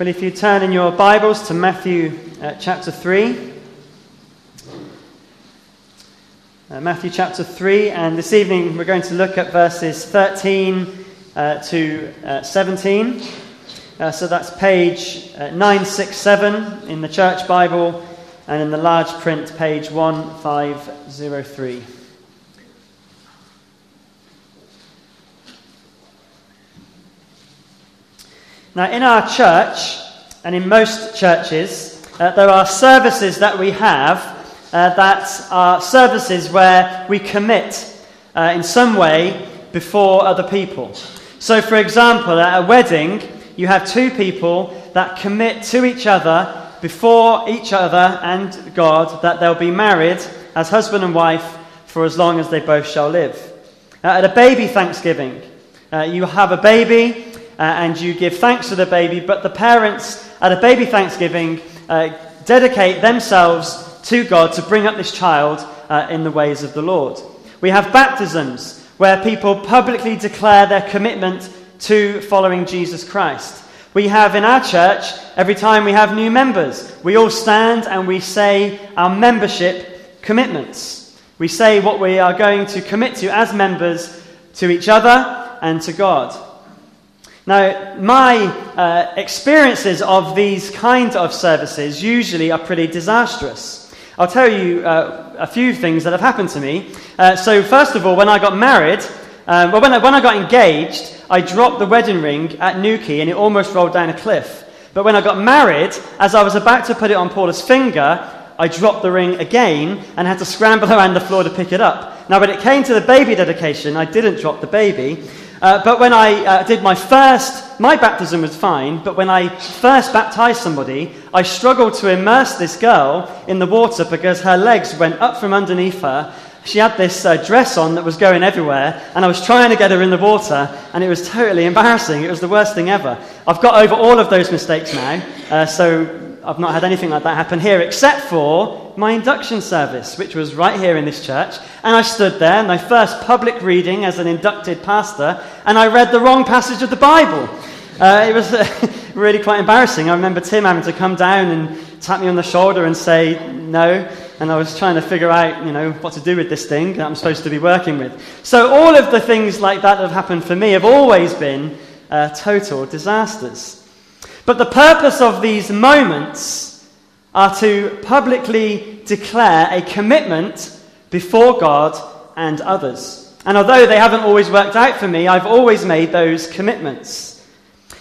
Well, if you turn in your Bibles to Matthew uh, chapter 3, uh, Matthew chapter 3, and this evening we're going to look at verses 13 uh, to uh, 17. Uh, so that's page uh, 967 in the Church Bible, and in the large print, page 1503. Now, in our church, and in most churches, uh, there are services that we have uh, that are services where we commit uh, in some way before other people. So, for example, at a wedding, you have two people that commit to each other before each other and God that they'll be married as husband and wife for as long as they both shall live. Uh, at a baby Thanksgiving, uh, you have a baby uh, and you give thanks to the baby, but the parents at a baby Thanksgiving uh, dedicate themselves to God to bring up this child uh, in the ways of the Lord. We have baptisms where people publicly declare their commitment to following Jesus Christ. We have in our church, every time we have new members, we all stand and we say our membership commitments. We say what we are going to commit to as members to each other and to God. Now, my uh, experiences of these kinds of services usually are pretty disastrous. I'll tell you uh, a few things that have happened to me. Uh, so, first of all, when I got married, um, well, when I, when I got engaged, I dropped the wedding ring at Newquay and it almost rolled down a cliff. But when I got married, as I was about to put it on Paula's finger, I dropped the ring again and had to scramble around the floor to pick it up. Now, when it came to the baby dedication, I didn't drop the baby. Uh, but when I uh, did my first, my baptism was fine, but when I first baptized somebody, I struggled to immerse this girl in the water because her legs went up from underneath her. She had this uh, dress on that was going everywhere, and I was trying to get her in the water, and it was totally embarrassing. It was the worst thing ever. I've got over all of those mistakes now, uh, so I've not had anything like that happen here, except for my induction service, which was right here in this church. And I stood there, my first public reading as an inducted pastor, and I read the wrong passage of the Bible. Uh, it was uh, really quite embarrassing. I remember Tim having to come down and tap me on the shoulder and say no. And I was trying to figure out, you know, what to do with this thing that I'm supposed to be working with. So all of the things like that that have happened for me have always been uh, total disasters. But the purpose of these moments are to publicly declare a commitment before God and others. And although they haven't always worked out for me, I've always made those commitments.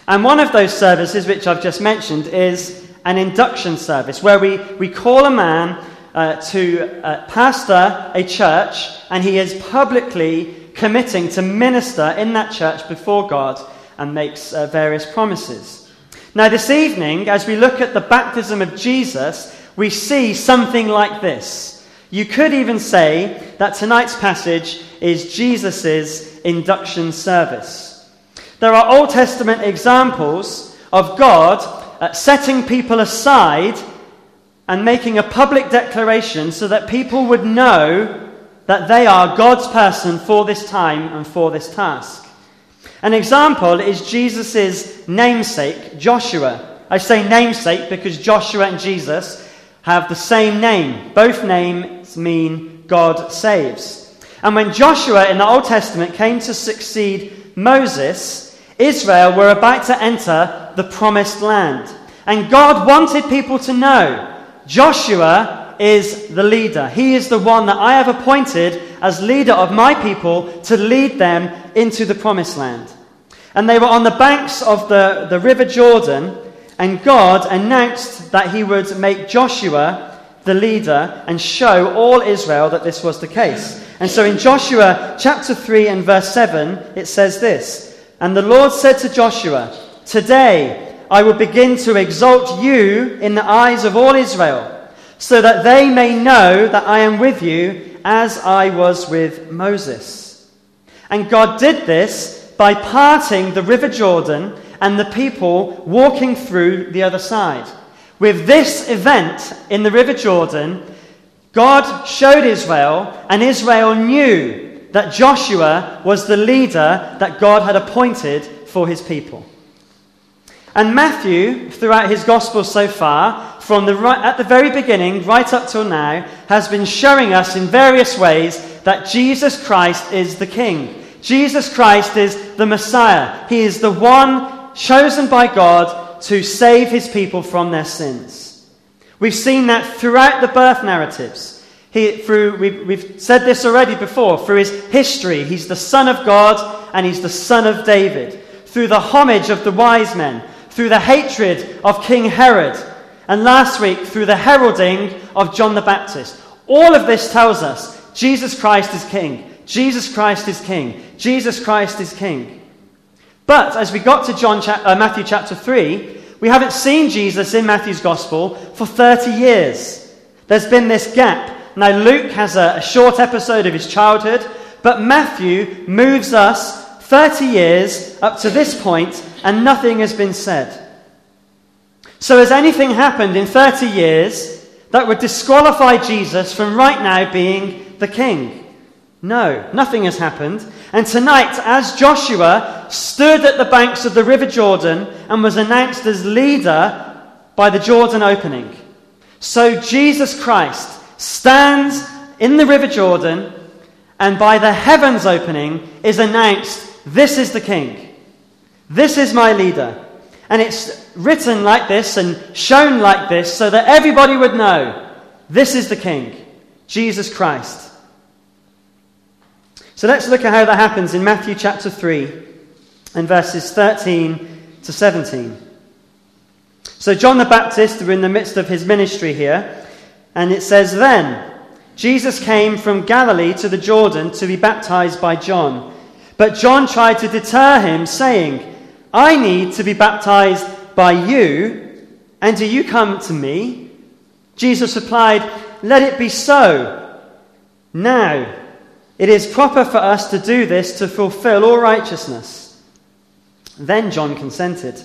And one of those services, which I've just mentioned, is an induction service where we, we call a man uh, to uh, pastor a church and he is publicly committing to minister in that church before God and makes uh, various promises. Now, this evening, as we look at the baptism of Jesus, we see something like this. You could even say that tonight's passage is Jesus' induction service. There are Old Testament examples of God uh, setting people aside and making a public declaration so that people would know that they are God's person for this time and for this task. An example is Jesus' namesake, Joshua. I say namesake because Joshua and Jesus have the same name. Both names mean God saves. And when Joshua in the Old Testament came to succeed Moses, Israel were about to enter the promised land. And God wanted people to know Joshua is the leader. He is the one that I have appointed as leader of my people to lead them into the promised land. And they were on the banks of the, the river Jordan, and God announced that he would make Joshua the leader and show all Israel that this was the case. And so in Joshua chapter 3 and verse 7, it says this And the Lord said to Joshua, Today I will begin to exalt you in the eyes of all Israel so that they may know that I am with you as I was with Moses. And God did this by parting the river Jordan and the people walking through the other side. With this event in the river Jordan, God showed Israel, and Israel knew that Joshua was the leader that God had appointed for his people. And Matthew, throughout his gospel so far, from the right, at the very beginning right up till now, has been showing us in various ways that Jesus Christ is the King. Jesus Christ is the Messiah. He is the one chosen by God to save his people from their sins. We've seen that throughout the birth narratives. He, through, we've, we've said this already before, through his history, he's the Son of God and he's the Son of David. Through the homage of the wise men, through the hatred of King Herod, and last week through the heralding of John the Baptist. All of this tells us Jesus Christ is King. Jesus Christ is King. Jesus Christ is King. But as we got to John, uh, Matthew chapter 3, we haven't seen Jesus in Matthew's Gospel for 30 years. There's been this gap now, Luke has a, a short episode of his childhood, but Matthew moves us 30 years up to this point, and nothing has been said. So, has anything happened in 30 years that would disqualify Jesus from right now being the king? No, nothing has happened. And tonight, as Joshua stood at the banks of the River Jordan and was announced as leader by the Jordan opening, so Jesus Christ stands in the River Jordan and by the heavens opening is announced, This is the King. This is my leader. And it's written like this and shown like this so that everybody would know this is the King, Jesus Christ. So let's look at how that happens in Matthew chapter 3 and verses 13 to 17. So, John the Baptist, we're in the midst of his ministry here. And it says, Then Jesus came from Galilee to the Jordan to be baptized by John. But John tried to deter him, saying, I need to be baptized by you, and do you come to me? Jesus replied, Let it be so. Now, it is proper for us to do this to fulfill all righteousness. Then John consented.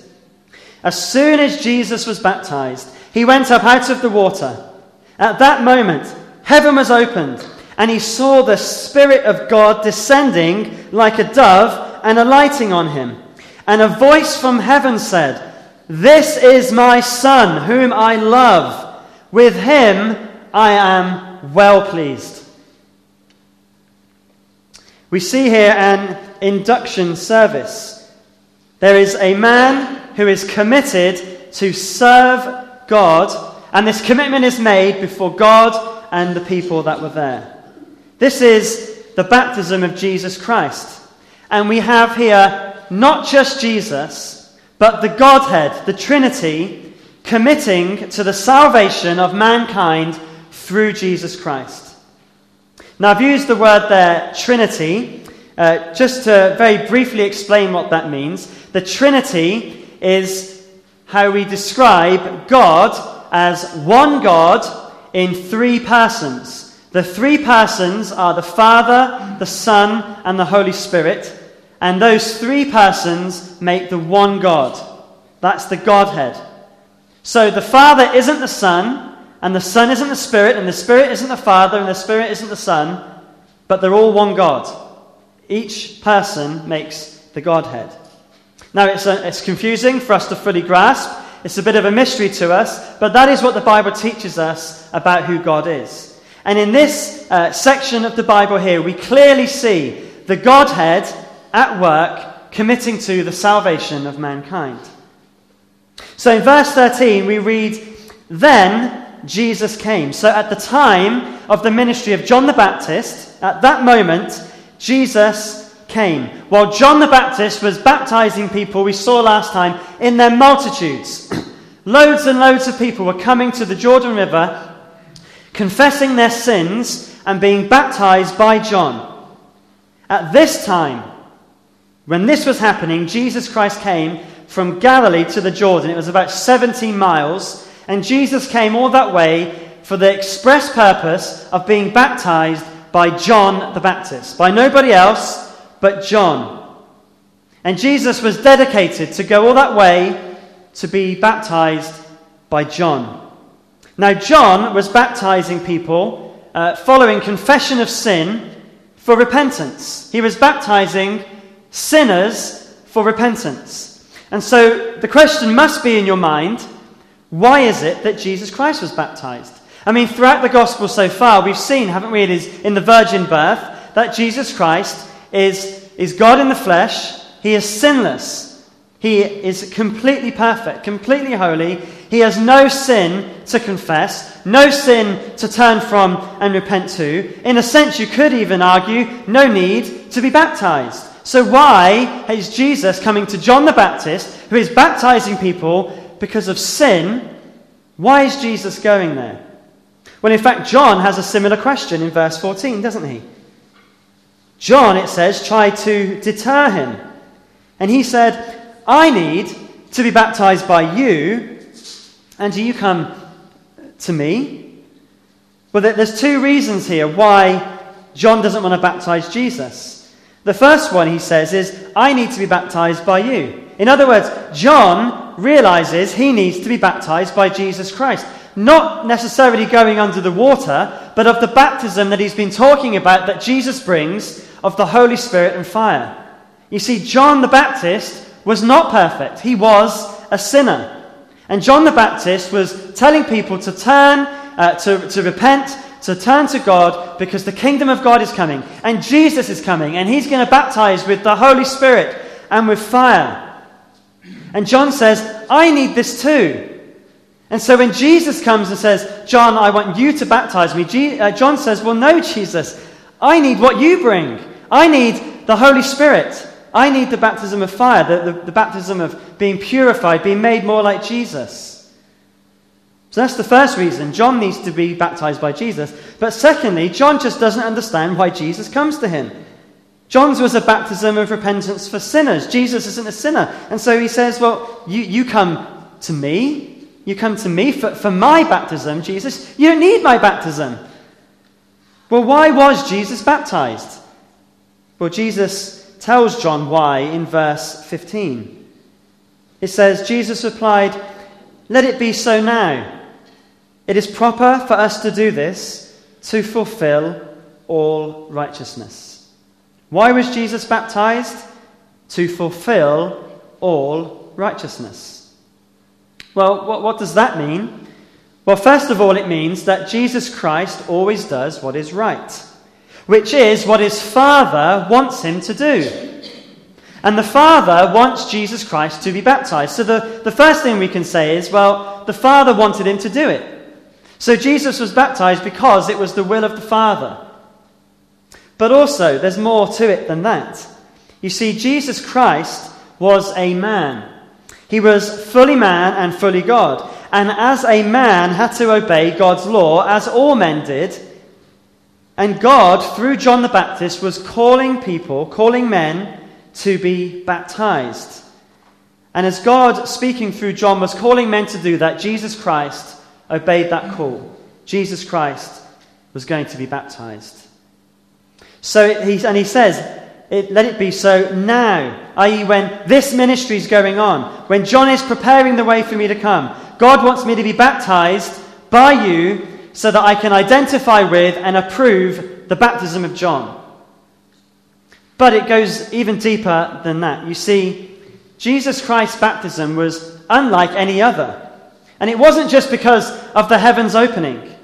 As soon as Jesus was baptized, he went up out of the water. At that moment, heaven was opened, and he saw the Spirit of God descending like a dove and alighting on him. And a voice from heaven said, This is my Son, whom I love. With him I am well pleased. We see here an induction service. There is a man who is committed to serve God and this commitment is made before God and the people that were there. This is the baptism of Jesus Christ. And we have here not just Jesus, but the Godhead, the Trinity, committing to the salvation of mankind through Jesus Christ. Now, I've used the word there, Trinity, uh, just to very briefly explain what that means. The Trinity is how we describe God as one God in three persons. The three persons are the Father, the Son, and the Holy Spirit. And those three persons make the one God. That's the Godhead. So the Father isn't the Son, and the Son isn't the Spirit, and the Spirit isn't the Father, and the Spirit isn't the Son, but they're all one God. Each person makes the Godhead. Now, it's, a, it's confusing for us to fully grasp it's a bit of a mystery to us, but that is what the Bible teaches us about who God is. And in this uh, section of the Bible here, we clearly see the Godhead at work committing to the salvation of mankind. So in verse 13, we read, Then Jesus came. So at the time of the ministry of John the Baptist, at that moment, Jesus came. While John the Baptist was baptizing people, we saw last time, in their multitudes. loads and loads of people were coming to the Jordan River, confessing their sins, and being baptized by John. At this time, when this was happening, Jesus Christ came from Galilee to the Jordan. It was about 17 miles, and Jesus came all that way for the express purpose of being baptized by John the Baptist, by nobody else but John. And Jesus was dedicated to go all that way to be baptized by John. Now, John was baptizing people uh, following confession of sin for repentance. He was baptizing sinners for repentance. And so the question must be in your mind why is it that Jesus Christ was baptized? I mean, throughout the gospel so far, we've seen, haven't we, it is in the virgin birth, that Jesus Christ is, is God in the flesh. He is sinless. He is completely perfect, completely holy. He has no sin to confess, no sin to turn from and repent to. In a sense, you could even argue, no need to be baptized. So, why is Jesus coming to John the Baptist, who is baptizing people because of sin? Why is Jesus going there? Well, in fact, John has a similar question in verse 14, doesn't he? John, it says, tried to deter him. And he said, I need to be baptized by you, and do you come to me? Well, there's two reasons here why John doesn't want to baptize Jesus. The first one, he says, is, I need to be baptized by you. In other words, John realizes he needs to be baptized by Jesus Christ not necessarily going under the water, but of the baptism that he's been talking about that Jesus brings of the Holy Spirit and fire. You see, John the Baptist was not perfect, he was a sinner. And John the Baptist was telling people to turn, uh, to, to repent, to turn to God because the kingdom of God is coming. And Jesus is coming. And he's going to baptize with the Holy Spirit and with fire. And John says, I need this too. And so when Jesus comes and says, John, I want you to baptize me, uh, John says, Well, no, Jesus, I need what you bring. I need the Holy Spirit. I need the baptism of fire, the, the, the baptism of being purified, being made more like Jesus. So that's the first reason. John needs to be baptized by Jesus. But secondly, John just doesn't understand why Jesus comes to him. John's was a baptism of repentance for sinners. Jesus isn't a sinner. And so he says, Well, you, you come to me. You come to me for, for my baptism, Jesus. You don't need my baptism. Well, why was Jesus baptized? Well, Jesus tells John why in verse 15. It says, Jesus replied, Let it be so now. It is proper for us to do this to fulfill all righteousness. Why was Jesus baptized? To fulfill all righteousness. Well, what, what does that mean? Well, first of all, it means that Jesus Christ always does what is right, which is what his Father wants him to do. And the Father wants Jesus Christ to be baptized. So the, the first thing we can say is, well, the Father wanted him to do it. So Jesus was baptized because it was the will of the Father. But also, there's more to it than that. You see, Jesus Christ was a man. He was fully man and fully God, and as a man had to obey God's law, as all men did. And God, through John the Baptist, was calling people, calling men to be baptized. And as God, speaking through John, was calling men to do that, Jesus Christ obeyed that call. Jesus Christ was going to be baptized. So he, and he says, it, let it be so now, i.e., when this ministry is going on, when John is preparing the way for me to come. God wants me to be baptized by you so that I can identify with and approve the baptism of John. But it goes even deeper than that. You see, Jesus Christ's baptism was unlike any other. And it wasn't just because of the heavens opening.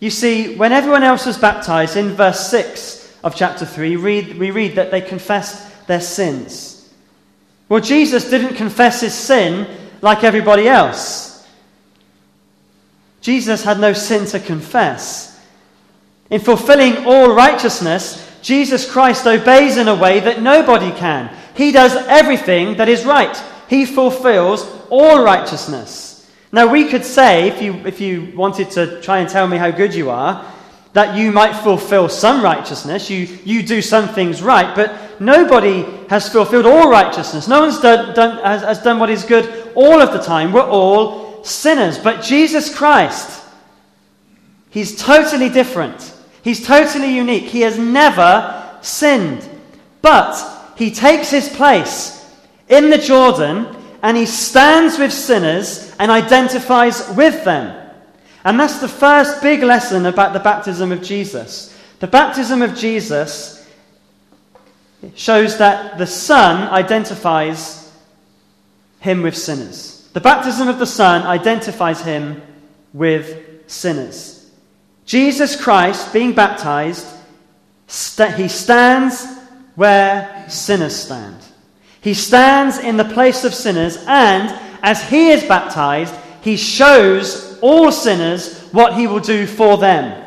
You see, when everyone else was baptized, in verse 6, of chapter 3, read, we read that they confessed their sins. Well, Jesus didn't confess his sin like everybody else. Jesus had no sin to confess. In fulfilling all righteousness, Jesus Christ obeys in a way that nobody can. He does everything that is right. He fulfills all righteousness. Now, we could say, if you, if you wanted to try and tell me how good you are, that you might fulfill some righteousness. You, you do some things right, but nobody has fulfilled all righteousness. No one's done, done, has, has done what is good all of the time. We're all sinners. But Jesus Christ, He's totally different. He's totally unique. He has never sinned. But He takes His place in the Jordan and He stands with sinners and identifies with them. And that's the first big lesson about the baptism of Jesus. The baptism of Jesus shows that the Son identifies him with sinners. The baptism of the Son identifies him with sinners. Jesus Christ, being baptized, st- he stands where sinners stand. He stands in the place of sinners, and as he is baptized, he shows all sinners what he will do for them.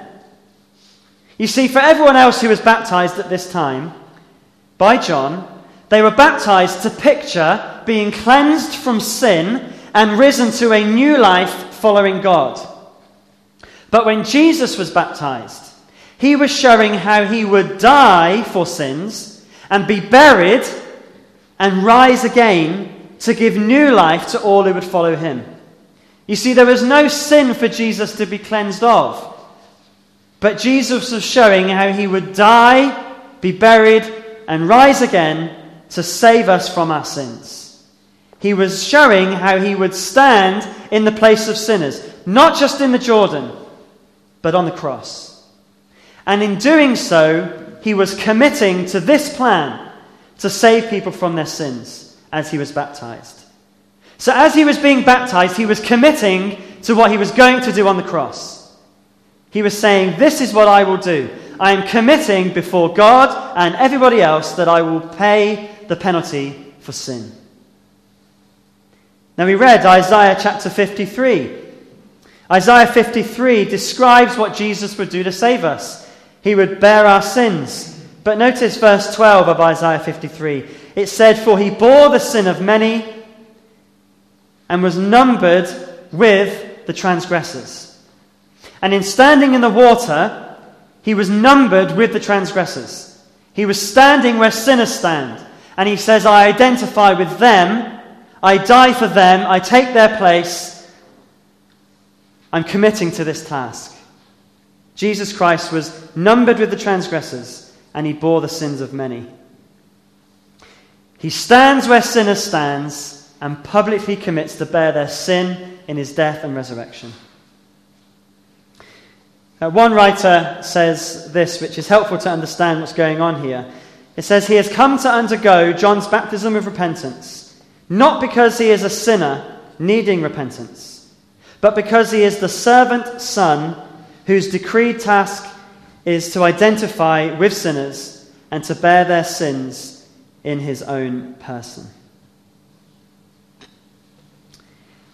You see, for everyone else who was baptized at this time by John, they were baptized to picture being cleansed from sin and risen to a new life following God. But when Jesus was baptized, he was showing how he would die for sins and be buried and rise again to give new life to all who would follow him. You see, there was no sin for Jesus to be cleansed of. But Jesus was showing how he would die, be buried, and rise again to save us from our sins. He was showing how he would stand in the place of sinners, not just in the Jordan, but on the cross. And in doing so, he was committing to this plan to save people from their sins as he was baptized. So, as he was being baptized, he was committing to what he was going to do on the cross. He was saying, This is what I will do. I am committing before God and everybody else that I will pay the penalty for sin. Now, we read Isaiah chapter 53. Isaiah 53 describes what Jesus would do to save us. He would bear our sins. But notice verse 12 of Isaiah 53. It said, For he bore the sin of many and was numbered with the transgressors. And in standing in the water, he was numbered with the transgressors. He was standing where sinners stand. And he says, I identify with them, I die for them, I take their place, I'm committing to this task. Jesus Christ was numbered with the transgressors, and he bore the sins of many. He stands where sinners stands and publicly commits to bear their sin in his death and resurrection. Uh, one writer says this, which is helpful to understand what's going on here. It says, He has come to undergo John's baptism of repentance, not because he is a sinner needing repentance, but because he is the servant son whose decreed task is to identify with sinners and to bear their sins in his own person.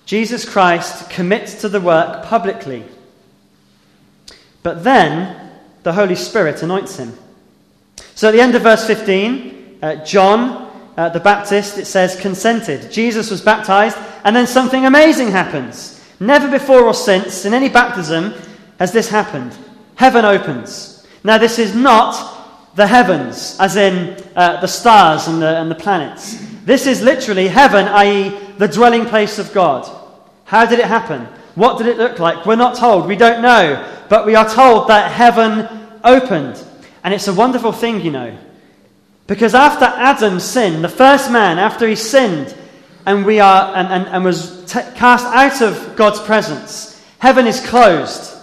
Jesus Christ commits to the work publicly. But then the Holy Spirit anoints him. So at the end of verse 15, uh, John uh, the Baptist, it says, consented. Jesus was baptized, and then something amazing happens. Never before or since, in any baptism, has this happened. Heaven opens. Now, this is not the heavens, as in uh, the stars and the, and the planets. This is literally heaven, i.e., the dwelling place of God. How did it happen? What did it look like? We're not told. We don't know. But we are told that heaven opened. And it's a wonderful thing, you know. Because after Adam sinned, the first man, after he sinned, and, we are, and, and, and was t- cast out of God's presence, heaven is closed.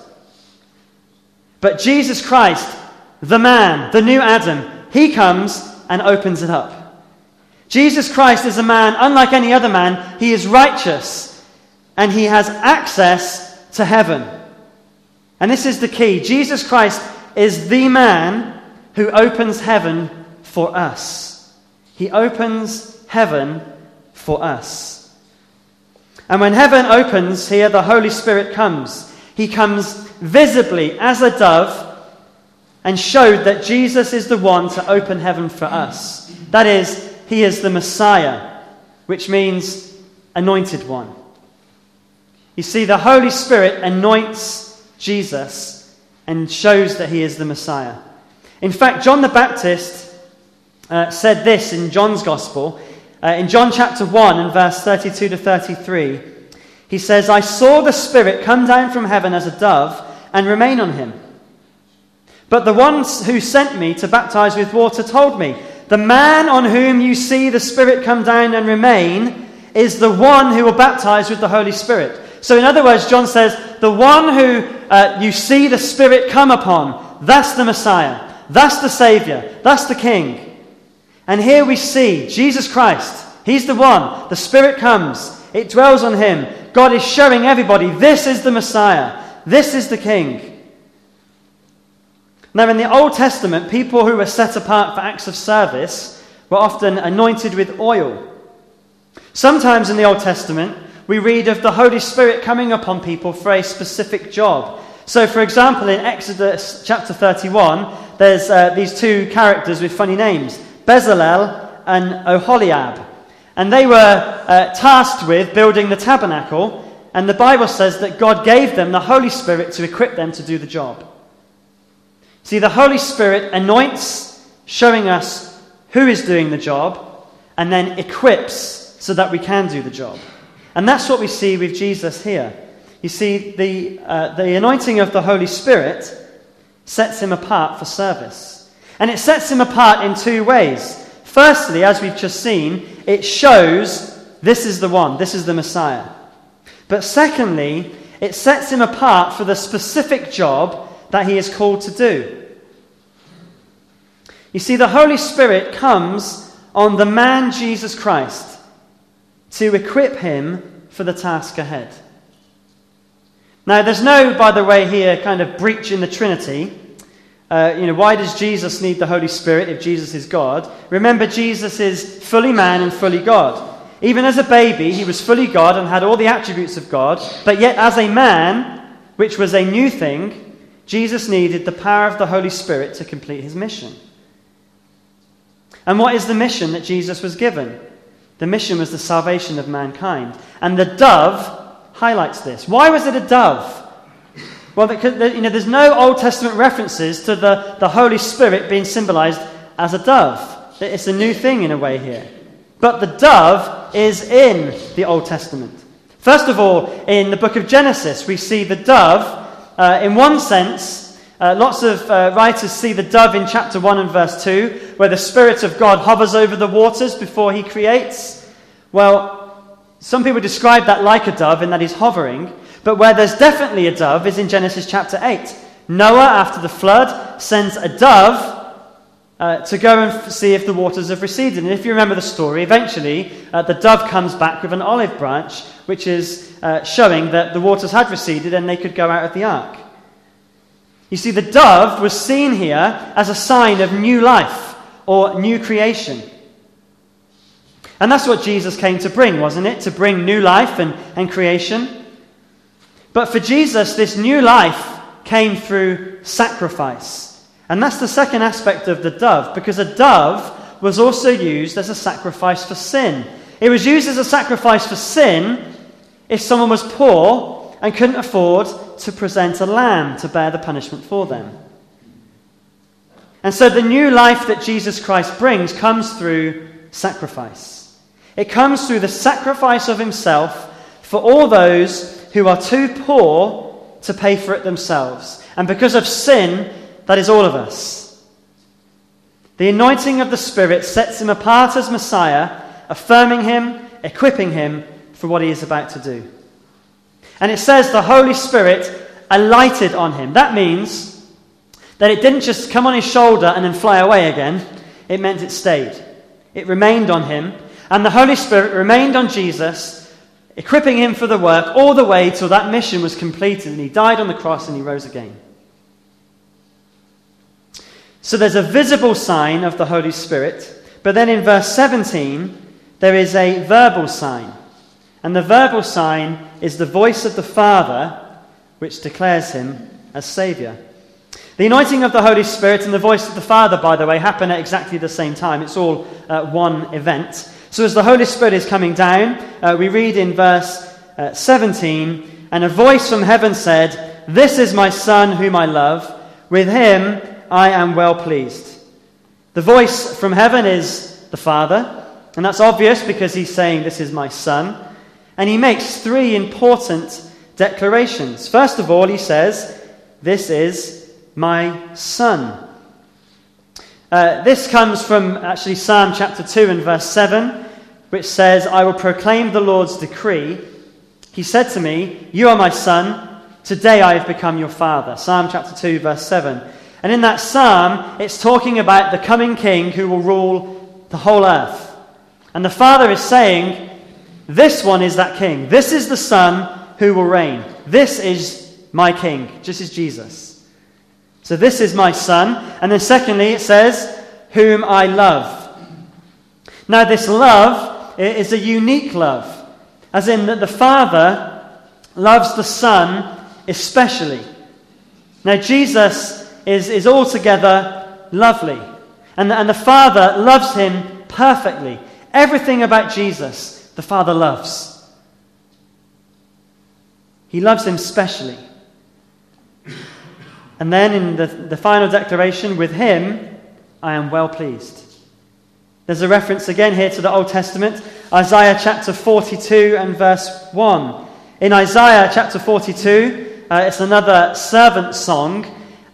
But Jesus Christ, the man, the new Adam, he comes and opens it up. Jesus Christ is a man unlike any other man. He is righteous and he has access to heaven. And this is the key Jesus Christ is the man who opens heaven for us. He opens heaven for us. And when heaven opens here, the Holy Spirit comes. He comes visibly as a dove and showed that Jesus is the one to open heaven for us. That is, he is the Messiah, which means anointed one. You see, the Holy Spirit anoints Jesus and shows that he is the Messiah. In fact, John the Baptist uh, said this in John's Gospel. Uh, in John chapter 1 and verse 32 to 33, he says, I saw the Spirit come down from heaven as a dove and remain on him. But the one who sent me to baptize with water told me, The man on whom you see the Spirit come down and remain is the one who will baptize with the Holy Spirit. So, in other words, John says, the one who uh, you see the Spirit come upon, that's the Messiah. That's the Savior. That's the King. And here we see Jesus Christ, He's the one. The Spirit comes, it dwells on him. God is showing everybody this is the Messiah, this is the King. Now, in the Old Testament, people who were set apart for acts of service were often anointed with oil. Sometimes in the Old Testament, we read of the Holy Spirit coming upon people for a specific job. So, for example, in Exodus chapter 31, there's uh, these two characters with funny names Bezalel and Oholiab. And they were uh, tasked with building the tabernacle, and the Bible says that God gave them the Holy Spirit to equip them to do the job. See, the Holy Spirit anoints, showing us who is doing the job, and then equips so that we can do the job. And that's what we see with Jesus here. You see, the, uh, the anointing of the Holy Spirit sets him apart for service. And it sets him apart in two ways. Firstly, as we've just seen, it shows this is the one, this is the Messiah. But secondly, it sets him apart for the specific job that he is called to do. You see, the Holy Spirit comes on the man Jesus Christ to equip him for the task ahead. Now, there's no, by the way, here kind of breach in the Trinity. Uh, you know, why does Jesus need the Holy Spirit if Jesus is God? Remember, Jesus is fully man and fully God. Even as a baby, he was fully God and had all the attributes of God, but yet as a man, which was a new thing, Jesus needed the power of the Holy Spirit to complete his mission. And what is the mission that Jesus was given? The mission was the salvation of mankind. And the dove highlights this. Why was it a dove? Well, because, you know, there's no Old Testament references to the, the Holy Spirit being symbolized as a dove. It's a new thing in a way here. But the dove is in the Old Testament. First of all, in the book of Genesis, we see the dove, uh, in one sense, uh, lots of uh, writers see the dove in chapter 1 and verse 2, where the Spirit of God hovers over the waters before he creates. Well, some people describe that like a dove in that he's hovering, but where there's definitely a dove is in Genesis chapter 8. Noah, after the flood, sends a dove uh, to go and see if the waters have receded. And if you remember the story, eventually uh, the dove comes back with an olive branch, which is uh, showing that the waters had receded and they could go out of the ark. You see, the dove was seen here as a sign of new life or new creation. And that's what Jesus came to bring, wasn't it? To bring new life and, and creation. But for Jesus, this new life came through sacrifice. And that's the second aspect of the dove, because a dove was also used as a sacrifice for sin. It was used as a sacrifice for sin if someone was poor and couldn't afford to present a lamb to bear the punishment for them. And so the new life that Jesus Christ brings comes through sacrifice. It comes through the sacrifice of himself for all those who are too poor to pay for it themselves. And because of sin, that is all of us. The anointing of the Spirit sets him apart as Messiah, affirming him, equipping him for what he is about to do. And it says the Holy Spirit alighted on him. That means that it didn't just come on his shoulder and then fly away again, it meant it stayed. It remained on him. And the Holy Spirit remained on Jesus, equipping him for the work all the way till that mission was completed and he died on the cross and he rose again. So there's a visible sign of the Holy Spirit, but then in verse 17, there is a verbal sign. And the verbal sign is the voice of the Father which declares him as Saviour. The anointing of the Holy Spirit and the voice of the Father, by the way, happen at exactly the same time. It's all uh, one event. So, as the Holy Spirit is coming down, uh, we read in verse uh, 17 And a voice from heaven said, This is my Son whom I love. With him I am well pleased. The voice from heaven is the Father. And that's obvious because he's saying, This is my Son. And he makes three important declarations. First of all, he says, This is my Son. Uh, this comes from actually Psalm chapter 2 and verse 7, which says, I will proclaim the Lord's decree. He said to me, You are my Son. Today I have become your Father. Psalm chapter 2, verse 7. And in that psalm, it's talking about the coming king who will rule the whole earth. And the Father is saying, This one is that king. This is the Son who will reign. This is my king. This is Jesus. So this is my Son. And then secondly, it says, Whom I love. Now, this love is a unique love, as in that the Father loves the Son especially. Now, Jesus is, is altogether lovely, and the, and the Father loves him perfectly. Everything about Jesus, the Father loves. He loves him specially. And then in the, the final declaration, with him, I am well pleased. There's a reference again here to the Old Testament, Isaiah chapter 42 and verse 1. In Isaiah chapter 42, uh, it's another servant song,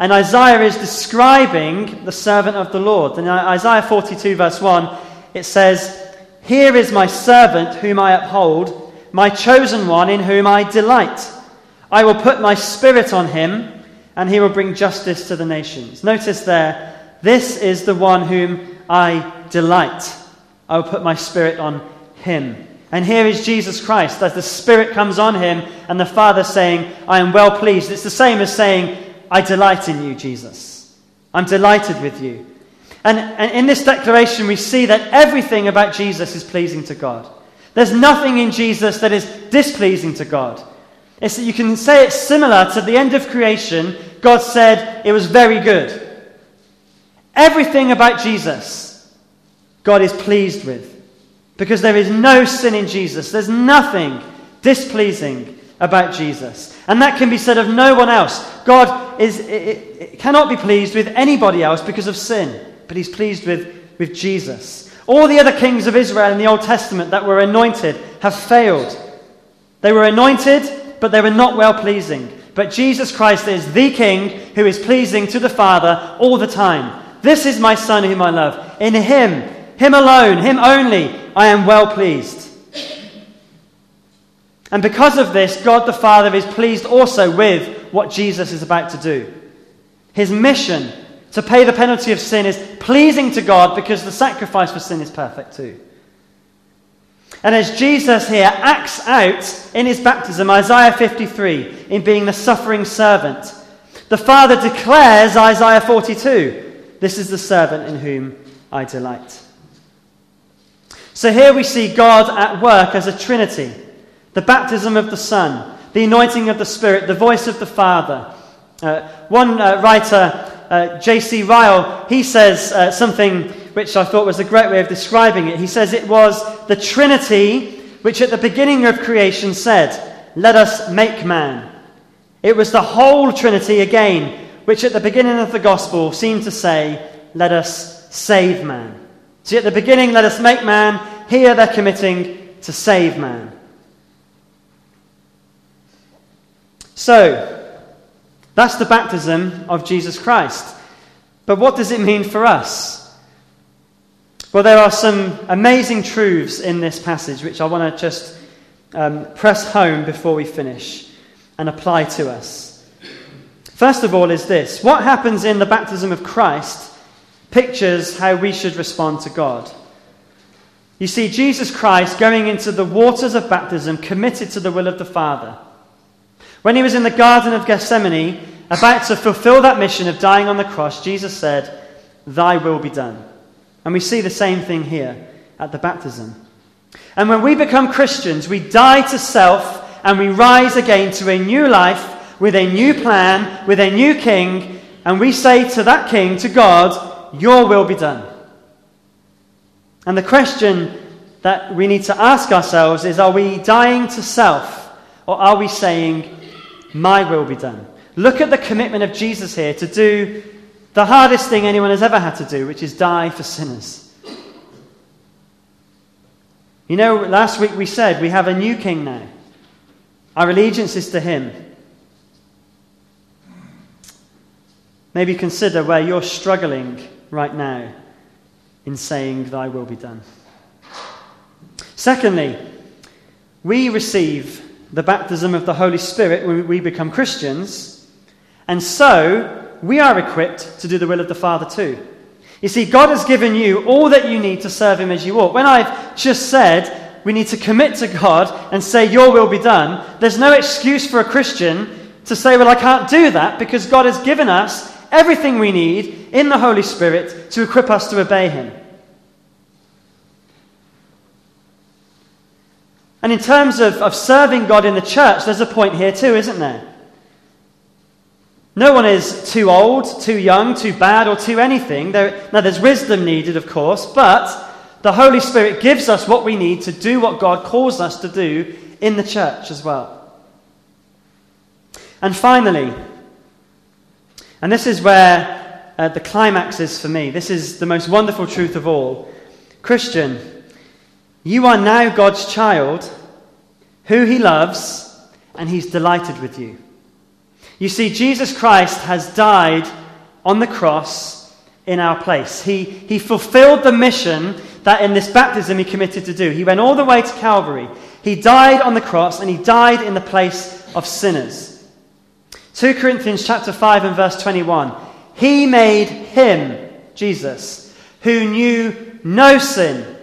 and Isaiah is describing the servant of the Lord. In Isaiah 42, verse 1, it says, Here is my servant whom I uphold, my chosen one in whom I delight. I will put my spirit on him, and he will bring justice to the nations. Notice there, this is the one whom I delight. I will put my spirit on him. And here is Jesus Christ as the Spirit comes on him, and the Father saying, I am well pleased. It's the same as saying, I delight in you, Jesus. I'm delighted with you. And, and in this declaration, we see that everything about Jesus is pleasing to God. There's nothing in Jesus that is displeasing to God. It's, that you can say it's similar to the end of creation. God said it was very good. Everything about Jesus, God is pleased with. Because there is no sin in Jesus. There's nothing displeasing about Jesus. And that can be said of no one else. God is, it, it cannot be pleased with anybody else because of sin, but he's pleased with, with Jesus. All the other kings of Israel in the Old Testament that were anointed have failed. They were anointed, but they were not well pleasing. But Jesus Christ is the King who is pleasing to the Father all the time. This is my Son whom I love. In him, him alone, him only, I am well pleased. And because of this, God the Father is pleased also with what Jesus is about to do. His mission to pay the penalty of sin is pleasing to God because the sacrifice for sin is perfect too. And as Jesus here acts out in his baptism, Isaiah 53, in being the suffering servant, the Father declares Isaiah 42 this is the servant in whom I delight. So here we see God at work as a trinity the baptism of the Son, the anointing of the Spirit, the voice of the Father. Uh, one uh, writer, uh, J.C. Ryle, he says uh, something which I thought was a great way of describing it. He says it was the Trinity which at the beginning of creation said, Let us make man. It was the whole Trinity again which at the beginning of the gospel seemed to say, Let us save man. See, at the beginning, let us make man. Here they're committing to save man. So, that's the baptism of Jesus Christ. But what does it mean for us? Well, there are some amazing truths in this passage which I want to just um, press home before we finish and apply to us. First of all, is this what happens in the baptism of Christ pictures how we should respond to God. You see, Jesus Christ going into the waters of baptism committed to the will of the Father. When he was in the Garden of Gethsemane, about to fulfill that mission of dying on the cross, Jesus said, Thy will be done. And we see the same thing here at the baptism. And when we become Christians, we die to self and we rise again to a new life with a new plan, with a new king, and we say to that king, to God, Your will be done. And the question that we need to ask ourselves is are we dying to self or are we saying, my will be done. Look at the commitment of Jesus here to do the hardest thing anyone has ever had to do, which is die for sinners. You know, last week we said we have a new king now. Our allegiance is to him. Maybe consider where you're struggling right now in saying, Thy will be done. Secondly, we receive the baptism of the Holy Spirit when we become Christians, and so we are equipped to do the will of the Father too. You see, God has given you all that you need to serve Him as you ought. When I've just said we need to commit to God and say, Your will be done, there's no excuse for a Christian to say, Well, I can't do that because God has given us everything we need in the Holy Spirit to equip us to obey Him. And in terms of, of serving God in the church, there's a point here too, isn't there? No one is too old, too young, too bad, or too anything. There, now, there's wisdom needed, of course, but the Holy Spirit gives us what we need to do what God calls us to do in the church as well. And finally, and this is where uh, the climax is for me, this is the most wonderful truth of all. Christian, you are now God's child, who He loves, and He's delighted with you. You see, Jesus Christ has died on the cross in our place. He, he fulfilled the mission that in this baptism He committed to do. He went all the way to Calvary. He died on the cross, and He died in the place of sinners. 2 Corinthians chapter 5 and verse 21. He made him, Jesus, who knew no sin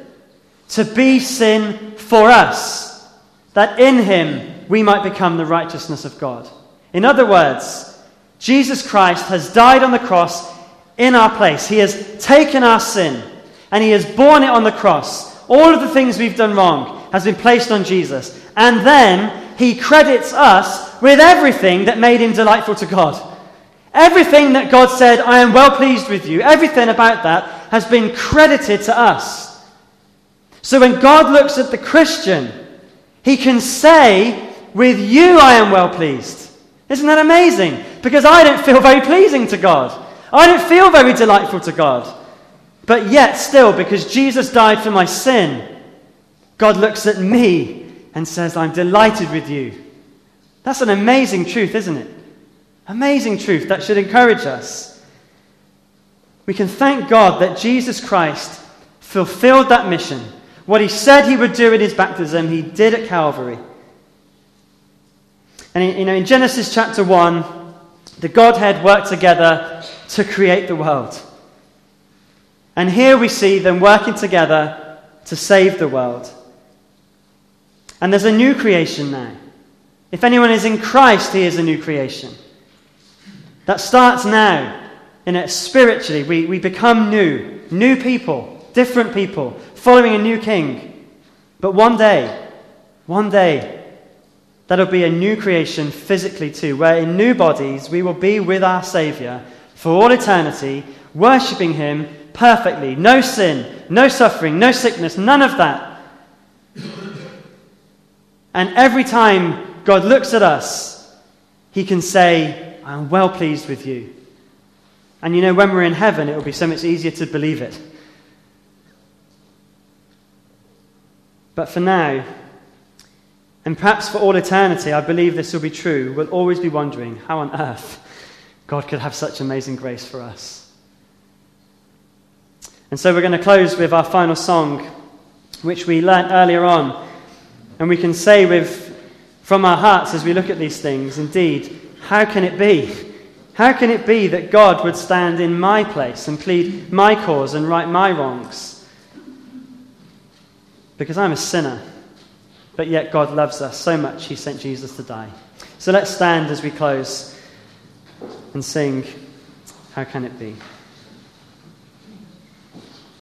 to be sin for us, that in him we might become the righteousness of God. In other words, Jesus Christ has died on the cross in our place. He has taken our sin and he has borne it on the cross. All of the things we've done wrong has been placed on Jesus. And then he credits us with everything that made him delightful to God. Everything that God said, I am well pleased with you, everything about that has been credited to us. So when God looks at the Christian, he can say, With you I am well pleased. Isn't that amazing? Because I don't feel very pleasing to God. I don't feel very delightful to God. But yet, still, because Jesus died for my sin, God looks at me and says, I'm delighted with you. That's an amazing truth, isn't it? Amazing truth that should encourage us. We can thank God that Jesus Christ fulfilled that mission what he said he would do in his baptism, he did at Calvary. And you know, in Genesis chapter 1, the Godhead worked together to create the world. And here we see them working together to save the world. And there's a new creation now. If anyone is in Christ, he is a new creation. That starts now. In it, spiritually, we, we become new, new people, different people, following a new king. But one day, one day, that'll be a new creation physically too, where in new bodies we will be with our Saviour for all eternity, worshipping Him perfectly. No sin, no suffering, no sickness, none of that. And every time God looks at us, He can say, I'm well pleased with you. And you know, when we're in heaven, it will be so much easier to believe it. But for now, and perhaps for all eternity, I believe this will be true, we'll always be wondering how on earth God could have such amazing grace for us. And so we're going to close with our final song, which we learnt earlier on. And we can say with, from our hearts as we look at these things, indeed, how can it be? How can it be that God would stand in my place and plead my cause and right my wrongs? Because I'm a sinner, but yet God loves us so much, He sent Jesus to die. So let's stand as we close and sing, How Can It Be?